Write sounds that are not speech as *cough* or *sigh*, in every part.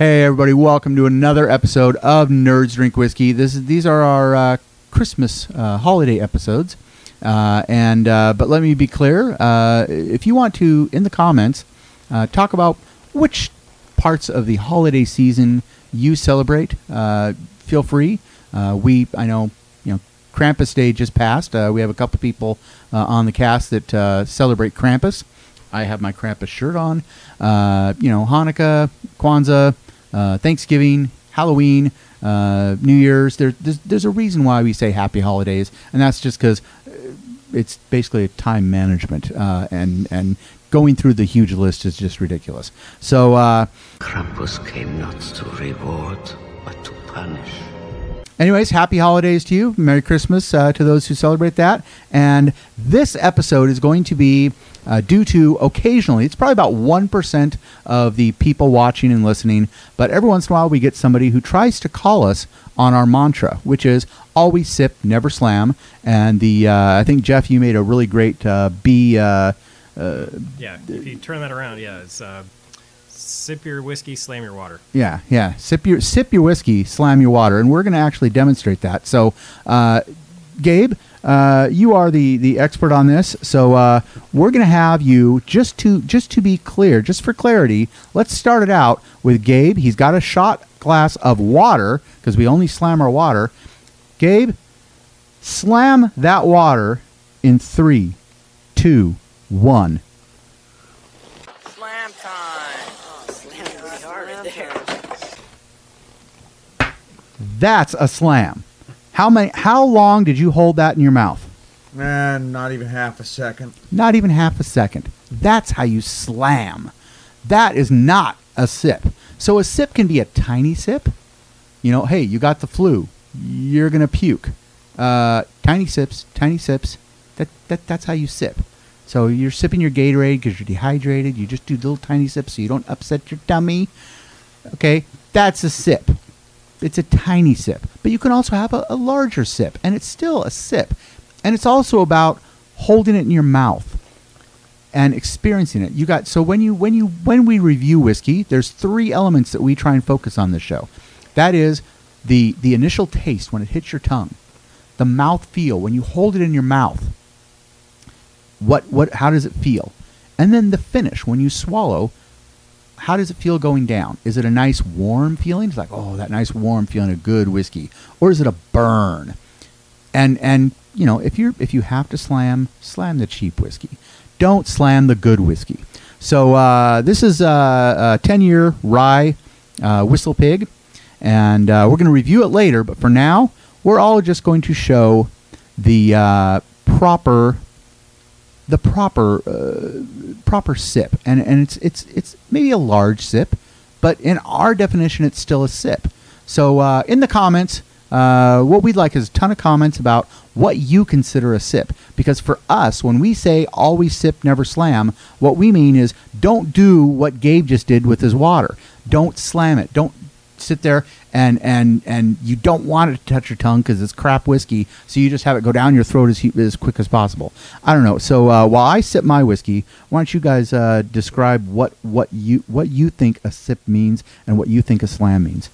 Hey everybody, welcome to another episode of Nerds Drink Whiskey. This is, these are our uh, Christmas uh, holiday episodes. Uh, and uh, but let me be clear: uh, if you want to, in the comments, uh, talk about which parts of the holiday season you celebrate. Feel free. We, I know, you know, Krampus Day just passed. We have a couple people on the cast that celebrate Krampus. I have my Krampus shirt on. You know, Hanukkah, Kwanzaa, uh, Thanksgiving, Halloween, uh, New Year's. There, there's, there's a reason why we say Happy Holidays, and that's just because it's basically a time management, uh, and and going through the huge list is just ridiculous. So. Uh, Krampus came not to reward, but to punish. Anyways, happy holidays to you. Merry Christmas uh, to those who celebrate that. And this episode is going to be uh, due to occasionally, it's probably about 1% of the people watching and listening, but every once in a while we get somebody who tries to call us on our mantra, which is always sip, never slam. And the uh, I think, Jeff, you made a really great uh, B. Uh, Yeah, if you turn that around, yeah, it's uh, sip your whiskey, slam your water. Yeah, yeah. Sip your sip your whiskey, slam your water, and we're going to actually demonstrate that. So, uh, Gabe, uh, you are the the expert on this. So uh, we're going to have you just to just to be clear, just for clarity. Let's start it out with Gabe. He's got a shot glass of water because we only slam our water. Gabe, slam that water in three, two, one. Slam time. Oh, slam pretty hard there. That's a slam. How many? How long did you hold that in your mouth? Man, not even half a second. Not even half a second. That's how you slam. That is not a sip. So a sip can be a tiny sip. You know, hey, you got the flu. You're gonna puke. Uh, tiny sips, tiny sips. That, that that's how you sip. So you're sipping your Gatorade because you're dehydrated. You just do little tiny sips so you don't upset your tummy. Okay, that's a sip. It's a tiny sip. But you can also have a, a larger sip, and it's still a sip. And it's also about holding it in your mouth and experiencing it. You got so when you when you when we review whiskey, there's three elements that we try and focus on this show. That is the the initial taste when it hits your tongue, the mouth feel when you hold it in your mouth. What what how does it feel? And then the finish when you swallow, how does it feel going down? Is it a nice warm feeling? It's like, oh, that nice warm feeling of good whiskey. Or is it a burn? And and you know, if you're if you have to slam, slam the cheap whiskey. Don't slam the good whiskey. So uh, this is uh, a 10 year rye uh, WhistlePig, and uh, we're going to review it later. But for now, we're all just going to show the uh, proper the proper uh, proper sip, and and it's it's it's maybe a large sip, but in our definition, it's still a sip. So uh, in the comments, uh, what we'd like is a ton of comments about what you consider a sip, because for us, when we say always sip, never slam, what we mean is don't do what Gabe just did with his water. Don't slam it. Don't sit there and and and you don't want it to touch your tongue because it's crap whiskey. So you just have it go down your throat as as quick as possible. I don't know. So uh, while I sip my whiskey, why don't you guys uh, describe what what you what you think a sip means and what you think a slam means?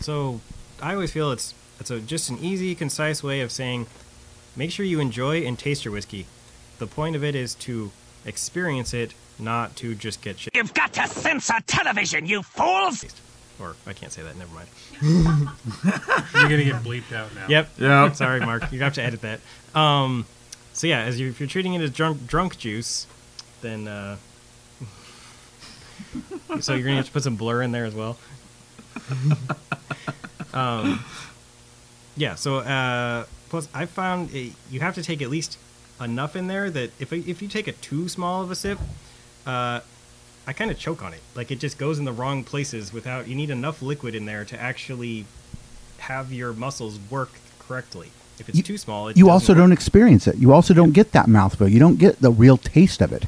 So I always feel it's it's a, just an easy, concise way of saying, make sure you enjoy and taste your whiskey. The point of it is to experience it, not to just get shit. You've got to censor television, you fools! Or I can't say that. Never mind. *laughs* You're gonna get bleeped out now. Yep. Yep. Sorry, Mark. You have to edit that. Um, so yeah, as you, if you're treating it as drunk drunk juice, then uh, *laughs* so you're gonna have to put some blur in there as well. *laughs* um, yeah. So uh, plus, I found it, you have to take at least enough in there that if if you take a too small of a sip, uh, I kind of choke on it. Like it just goes in the wrong places without. You need enough liquid in there to actually have your muscles work correctly. If it's You- too small, it You also work. don't experience it. You also don't get that mouthfeel. You don't get the real taste of it.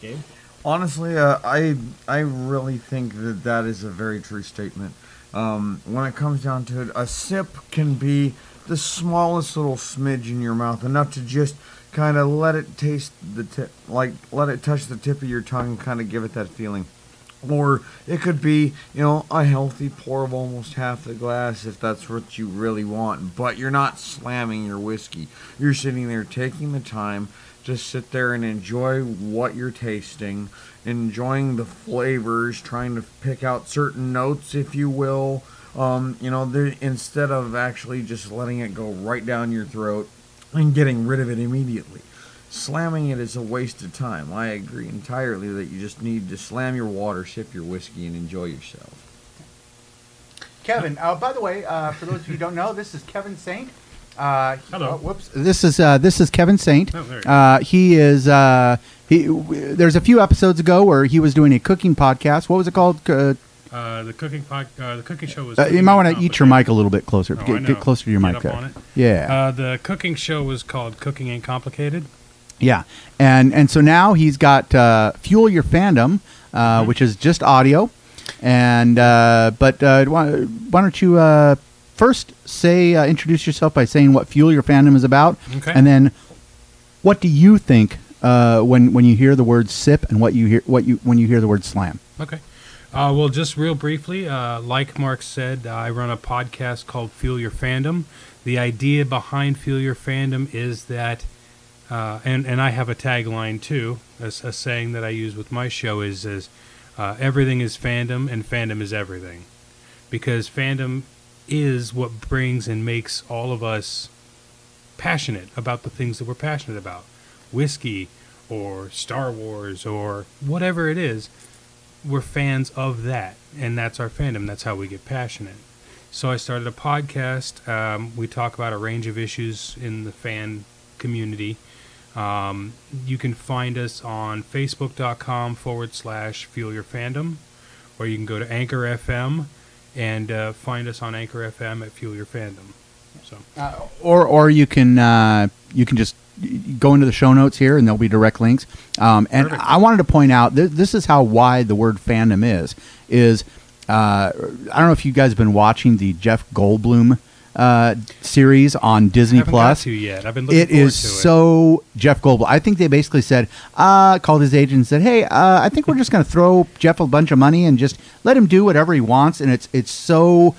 Gabe? Honestly, uh, I I really think that that is a very true statement. Um, when it comes down to it, a sip can be the smallest little smidge in your mouth, enough to just kind of let it taste the tip, like let it touch the tip of your tongue, kind of give it that feeling. Or it could be, you know, a healthy pour of almost half the glass if that's what you really want. But you're not slamming your whiskey. You're sitting there taking the time to sit there and enjoy what you're tasting, enjoying the flavors, trying to pick out certain notes, if you will. Um, you know, instead of actually just letting it go right down your throat and getting rid of it immediately slamming it is a waste of time. I agree entirely that you just need to slam your water, sip your whiskey, and enjoy yourself. Kevin, uh, by the way, uh, for those of you who don't know, this is Kevin Saint. Uh, he- Hello. oh, whoops. This is uh, this is Kevin Saint. Oh, there uh, he is. Uh, he. W- there's a few episodes ago where he was doing a cooking podcast. What was it called? Uh, Uh, the cooking pod, uh, the cooking show was. uh, you might want to eat your mic a little bit closer. Oh, get, get closer to your Get mic. there. Yeah. Uh, the cooking show was called Cooking Ain't Complicated. Yeah, and and so now he's got uh, fuel your fandom, uh, Mm-hmm. which is just audio, and uh, but uh, why, why don't you uh, first say uh, introduce yourself by saying what fuel your fandom is about, Okay. and then what do you think uh, when when you hear the word sip and what you hear what you when you hear the word slam? Okay. Uh, well, just real briefly, uh, like Mark said, I run a podcast called Fuel Your Fandom. The idea behind Fuel Your Fandom is that, uh, and and I have a tagline too, a, a saying that I use with my show is is uh, everything is fandom and fandom is everything, because fandom is what brings and makes all of us passionate about the things that we're passionate about, whiskey or Star Wars or whatever it is we're fans of that, and that's our fandom. That's how we get passionate. So I started a podcast. Um, we talk about a range of issues in the fan community. Um, you can find us on facebook.com forward slash fuel your fandom, or you can go to Anchor FM and uh, find us on Anchor FM at fuel your fandom. So or or you can uh, you can just go into the show notes here and there'll be direct links. Um, and Perfect. I wanted to point out th- this is how wide the word fandom is. Is uh, I don't know if you guys have been watching the Jeff Goldblum uh, series on Disney haven't Plus. yet. I've been looking It is to it. so Jeff Goldblum. I think they basically said, uh, called his agent and said, "Hey, uh, I think we're just going to throw Jeff a bunch of money and just let him do whatever he wants." And it's it's so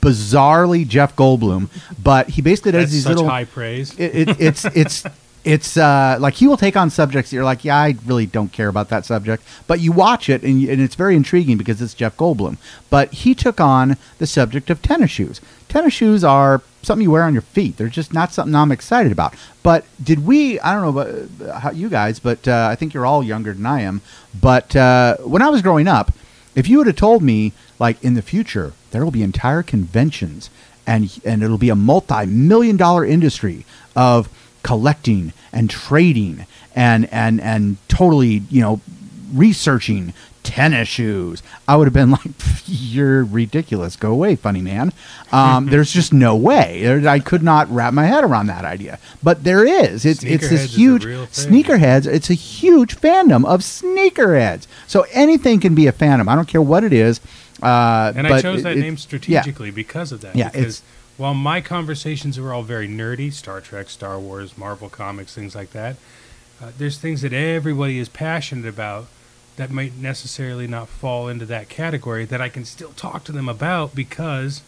bizarrely Jeff Goldblum, but he basically does That's these such little. high praise. It, it, it's it's *laughs* it's uh, like he will take on subjects that you're like, yeah, I really don't care about that subject, but you watch it and, and it's very intriguing because it's Jeff Goldblum. But he took on the subject of tennis shoes. Tennis shoes are something you wear on your feet. They're just not something I'm excited about. But did we? I don't know about uh, how you guys, but uh, I think you're all younger than I am. But uh, when I was growing up, if you would have told me like in the future there will be entire conventions and and it'll be a multi-million dollar industry of collecting and trading and and and totally you know researching tennis shoes. I would have been *laughs* like you're ridiculous. Go away funny man. Um, *laughs* there's just no way. I could not wrap my head around that idea. But there is. It's it's this huge sneakerheads. It's a huge fandom of sneakerheads. So anything can be a fandom. I don't care what it is uh, And I chose that it- name strategically because of that. Yeah, because while my conversations were all very nerdy, Star Trek, Star Wars, Marvel comics, things like that, uh, there's things that everybody is passionate about that might necessarily not fall into that category that I can still talk to them about because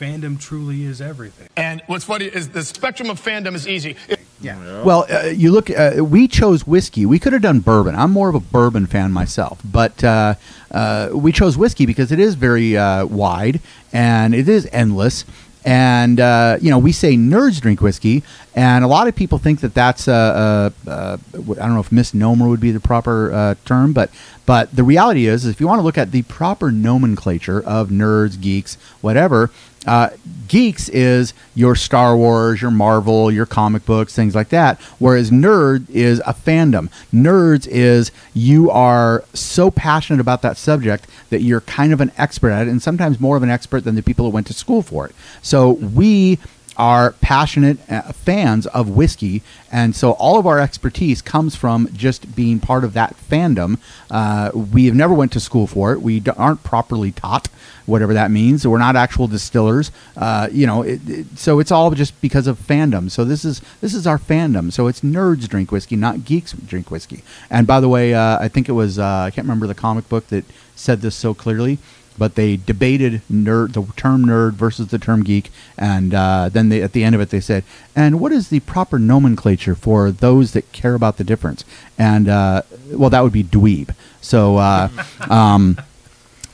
fandom truly is everything. And what's funny is the spectrum of fandom is easy. Yeah. Well, uh, you look. Uh, we chose whiskey. We could have done bourbon. I'm more of a bourbon fan myself, but uh, uh, we chose whiskey because it is very uh, wide and it is endless. And uh, you know, we say nerds drink whiskey, and a lot of people think that that's a, a, a I don't know if misnomer would be the proper uh, term, but but the reality is, if you want to look at the proper nomenclature of nerds, geeks, whatever, uh, geeks is your Star Wars, your Marvel, your comic books, things like that. Whereas nerd is a fandom. Nerds is you are so passionate about that subject that you're kind of an expert at it, and sometimes more of an expert than the people who went to school for it. So we are passionate uh, fans of whiskey, and so all of our expertise comes from just being part of that fandom. Uh, we have never went to school for it. We aren't properly taught, whatever that means. We're not actual distillers. Uh, you know, it, it, so it's all just because of fandom. So this is this is our fandom. So it's nerds drink whiskey, not geeks drink whiskey. And by the way, uh, I think it was uh, I can't remember the comic book that said this so clearly but they debated nerd, the term nerd versus the term geek, and uh, then they, at the end of it they said, "And what is the proper nomenclature for those that care about the difference?" And uh, well, that would be dweeb. So, uh, *laughs* um,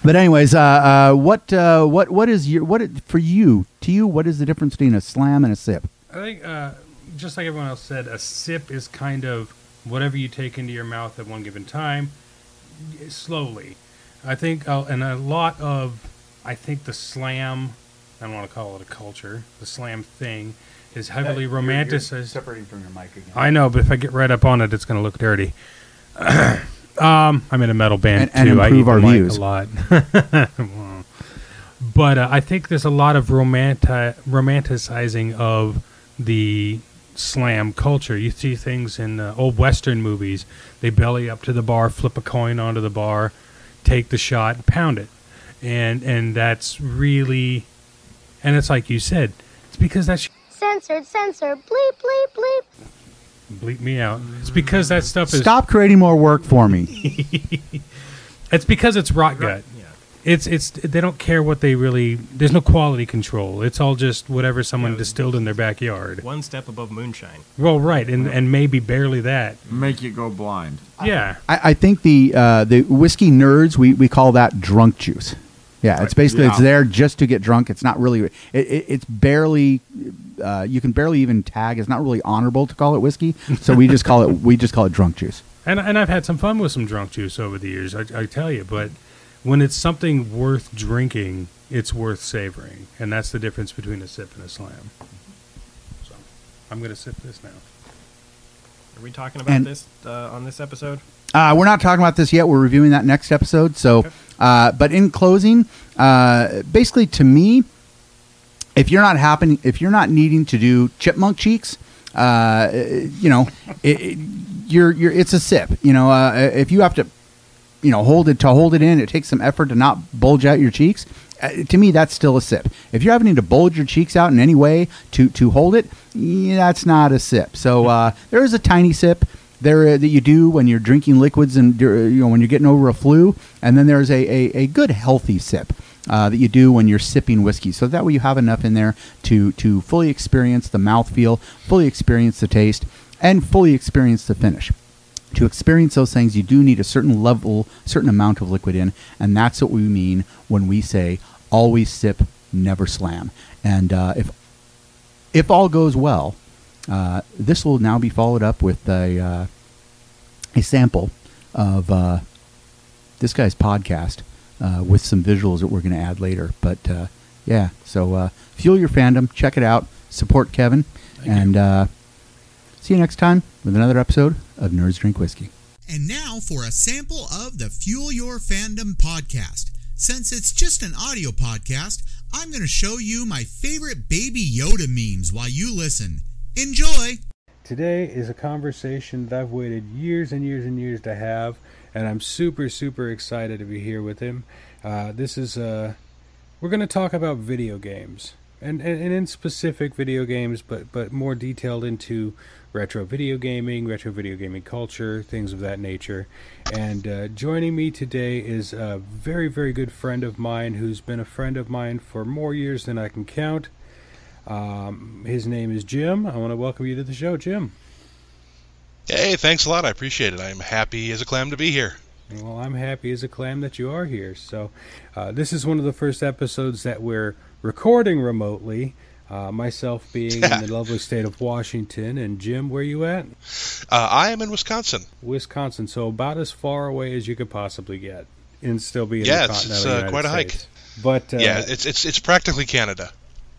but anyways, uh, uh, what uh, what what is your what for you to you? What is the difference between a slam and a sip? I think, just like everyone else said, a sip is kind of whatever you take into your mouth at one given time, slowly. I think, uh, and a lot of, I think the slam, I don't want to call it a culture, the slam thing is heavily romanticized. separating from your mic again. I know, but if I get right up on it, it's going to look dirty. *clears throat* um, I'm in a metal band And- and too. I improve eat our mic views. a lot. *laughs* But uh, I think there's a lot of romanti- romanticizing of the slam culture. You see things in uh, old Western movies. They belly up to the bar, flip a coin onto the bar, take the shot, and pound it, and and that's really, and it's like you said, it's because that's Censored, censored, bleep, bleep, bleep. bleep me out. It's because that stuff is Stop creating more work for me. *laughs* It's because it's rot gut. Yeah. It's it's they don't care what they really. There's no quality control. It's all just whatever someone Yeah, distilled in their backyard. One step above moonshine. Well, right, and and maybe barely that. Make you go blind. Yeah, I, I think the uh, the whiskey nerds we, we call that drunk juice. Yeah, it's basically it's Yeah. there just to get drunk. It's not really it, it, it's barely uh, you can barely even tag. It's not really honorable to call it whiskey, so we just call it we just call it drunk juice. and and I've had some fun with some drunk juice over the years. I, I tell you, but when it's something worth drinking, it's worth savoring, and that's the difference between a sip and a slam. So, I'm gonna sip this now. Are we talking about And- this uh, on this episode? Uh, we're not talking about this yet. We're reviewing that next episode. So, uh, but in closing, uh, basically to me, if you're not happening, if you're not needing to do chipmunk cheeks, uh, you know, it, it, you're you're it's a sip. You know, uh, if you have to, you know, hold it to hold it in, it takes some effort to not bulge out your cheeks. Uh, to me, that's still a sip. If you're having to bulge your cheeks out in any way to to hold it, yeah, that's not a sip. So uh, there is a tiny sip there uh, that you do when you're drinking liquids and uh, you know when you're getting over a flu, and then there's a, a, a good healthy sip uh, that you do when you're sipping whiskey. So that way you have enough in there to to fully experience the mouthfeel, fully experience the taste, and fully experience the finish. To experience those things, you do need a certain level, certain amount of liquid in, and that's what we mean when we say always sip, never slam. And uh, if if all goes well, uh, this will now be followed up with a uh, a sample of uh, this guy's podcast uh, with some visuals that we're going to add later. But uh, yeah, so uh, fuel your fandom, check it out, support Kevin, and uh, see you next time with another episode of Nerds Drink Whiskey. And now for a sample of the Fuel Your Fandom podcast. Since it's just an audio podcast, I'm going to show you my favorite Baby Yoda memes while you listen. Enjoy! Today is a conversation that I've waited years and years and years to have, and I'm super, super excited to be here with him. Uh, this is, uh, we're going to talk about video games, and, and, and in specific video games, but, but more detailed into retro video gaming, retro video gaming culture, things of that nature. And uh, joining me today is a very, very good friend of mine who's been a friend of mine for more years than I can count. Um, his name is Jim. I want to welcome you to the show, Jim. Hey, thanks a lot. I appreciate it. I'm happy as a clam to be here. Well, I'm happy as a clam that you are here. So, uh, this is one of the first episodes that we're recording remotely. Uh, myself being in *laughs* the lovely state of Washington, and Jim, where are you at? Uh, I am in Wisconsin. Wisconsin. So about as far away as you could possibly get, and still be in Yeah, the it's- continental it's, uh, United quite a hike. But uh, yeah, it's it's it's practically Canada. *laughs*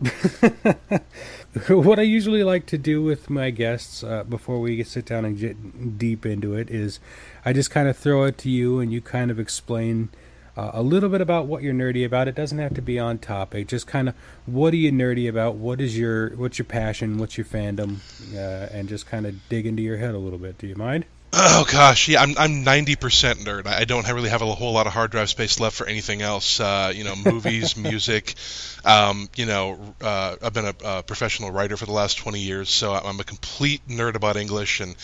what I usually like to do with my guests uh, before we sit down and get deep into it is I just kind of throw it to you and you kind of explain uh, a little bit about what you're nerdy about. It doesn't have to be on topic. Just kind of what are you nerdy about? What is your what's your passion? What's your fandom? Uh, and just kind of dig into your head a little bit. Do you mind? Oh gosh, yeah, I'm I'm 90% nerd. I don't have, really have a whole lot of hard drive space left for anything else. Uh, you know, movies, *laughs* music. Um, you know, uh, I've been a, a, professional writer for the last 20 years, so I'm a complete nerd about English and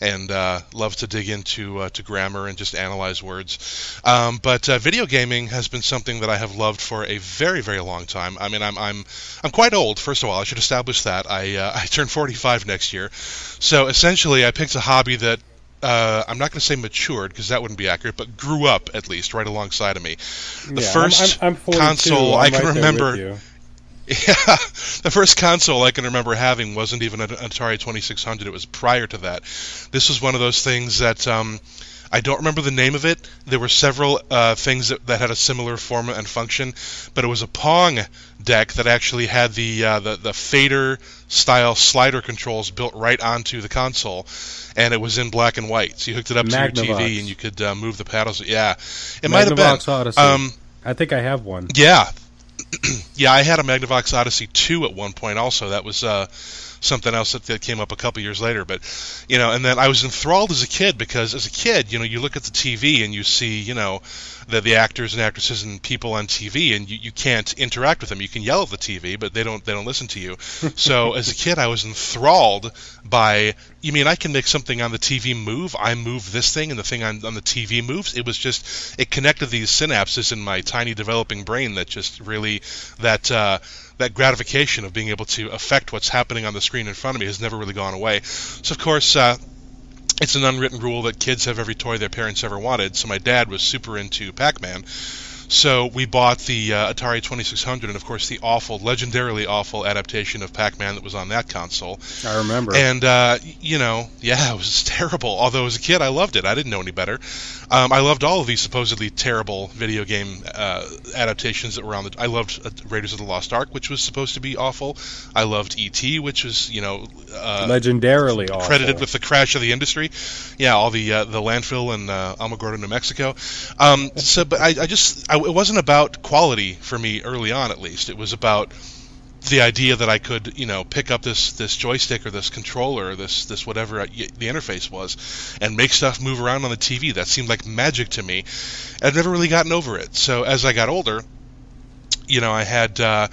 and uh, love to dig into uh, to grammar and just analyze words. Um, but uh, video gaming has been something that I have loved for a very very long time. I mean, I'm I'm I'm quite old. First of all, I should establish that I uh, *laughs* I turn 45 next year, so essentially I picked a hobby that uh, I'm not going to say matured because that wouldn't be accurate, but grew up at least right alongside of me. The Yeah, first I'm, I'm, I'm console I'm I can right remember. *laughs* Yeah, the first console I can remember having wasn't even an Atari 2600. It was prior to that. This was one of those things that um, I don't remember the name of it. There were several uh, things that, that had a similar form and function, but it was a Pong deck that actually had the uh, the, the fader style slider controls built right onto the console, and it was in black and white. So you hooked it up to your TV and you could uh, move the paddles. Yeah, it might have been. Magnavox Odyssey. Um, I think I have one. yeah, *clears throat* yeah, I had a Magnavox Odyssey 2 at one point. Also, that was uh, something else that, that came up a couple years later. But you know, and then I was enthralled as a kid because as a kid, you know, you look at the TV and you see, you know, the the actors and actresses and people on TV, and you, you can't interact with them. You can yell at the TV, but they don't they don't listen to you. *laughs* so as a kid, I was enthralled by. You mean I can make something on the TV move? I move this thing, and the thing on, on the TV moves. It was just it connected these synapses in my tiny developing brain that just really that. Uh, that gratification of being able to affect what's happening on the screen in front of me has never really gone away. So of course, uh, it's an unwritten rule that kids have every toy their parents ever wanted. So my dad was super into Pac-Man. So we bought the uh, Atari 2600 and of course the awful, legendarily awful adaptation of Pac-Man that was on that console. I remember. And uh, you know, yeah, *laughs* it was terrible. Although as a kid, I loved it. I didn't know any better. Um, I loved all of these supposedly terrible video game uh, adaptations that were on the. I loved uh, Raiders of the Lost Ark, which was supposed to be awful. I loved E.T., which was you know uh, Legendarily awful. credited with the crash of the industry. Yeah, all the uh, the landfill in uh, Alamogordo, New Mexico. Um, so, but I, I just I, it wasn't about quality for me early on, at least. It was about the idea that I could, you know, pick up this this joystick or this controller, or this this whatever the interface was, and make stuff move around on the TV. That seemed like magic to me. I've never really gotten over it. So as I got older, you know, I had. Uh,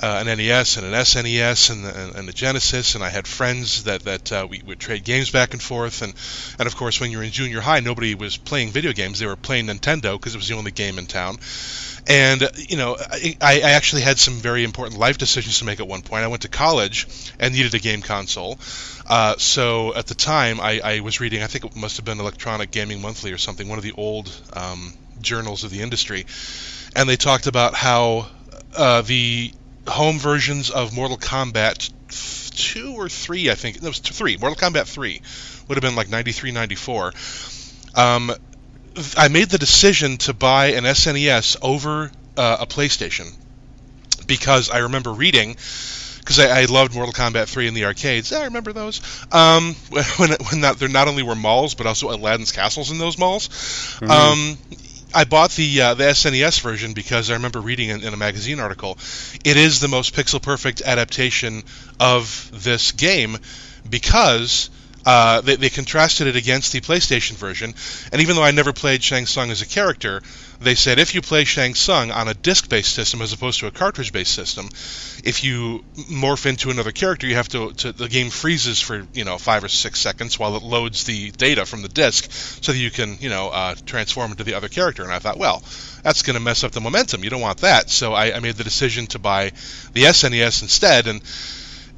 uh, an NES and an SNES and, and, and a Genesis, and I had friends that that uh, we would trade games back and forth, and and of course when you're in junior high, nobody was playing video games; they were playing Nintendo because it was the only game in town. And uh, you know, I, I actually had some very important life decisions to make at one point. I went to college and needed a game console. Uh, so at the time, I, I was reading. I think it must have been Electronic Gaming Monthly or something, one of the old um, journals of the industry, and they talked about how uh, the home versions of Mortal Kombat 2 or 3, I think. It was 3. Mortal Kombat 3 would have been like 93, 94. Um, I made the decision to buy an SNES over uh, a PlayStation because I remember reading because I, I loved Mortal Kombat 3 in the arcades. I remember those. Um, *laughs* when when not, there not only were malls but also Aladdin's castles in those malls. Mm-hmm. Um, I bought the uh, the SNES version because I remember reading in, in a magazine article. It is the most pixel perfect adaptation of this game because uh, they, they contrasted it against the PlayStation version. And even though I never played Shang Tsung as a character, they said if you play Shang Tsung on a disc-based system as opposed to a cartridge-based system, if you morph into another character, you have to, to the game freezes for you know five or six seconds while it loads the data from the disc, so that you can you know uh, transform into the other character. And I thought, well, that's going to mess up the momentum. You don't want that. So I, I made the decision to buy the SNES instead, and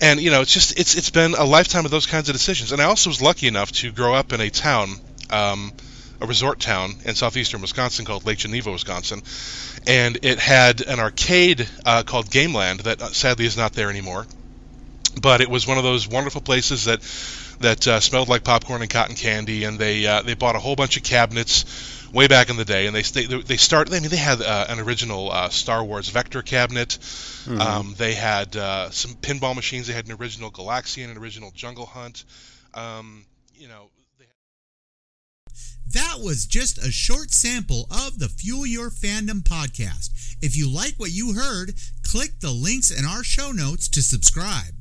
and you know it's just it's it's been a lifetime of those kinds of decisions. And I also was lucky enough to grow up in a town. Um, a resort town in southeastern Wisconsin called Lake Geneva, Wisconsin, and it had an arcade uh, called Gameland that uh, sadly is not there anymore. But it was one of those wonderful places that that uh, smelled like popcorn and cotton candy, and they uh, they bought a whole bunch of cabinets way back in the day, and they they, they started. I mean, they had uh, an original uh, Star Wars Vector cabinet. Mhm. Um, they had uh, some pinball machines. They had an original Galaxian, an original Jungle Hunt. Um, you know. That was just a short sample of the Fuel Your Fandom podcast. If you like what you heard, click the links in our show notes to subscribe.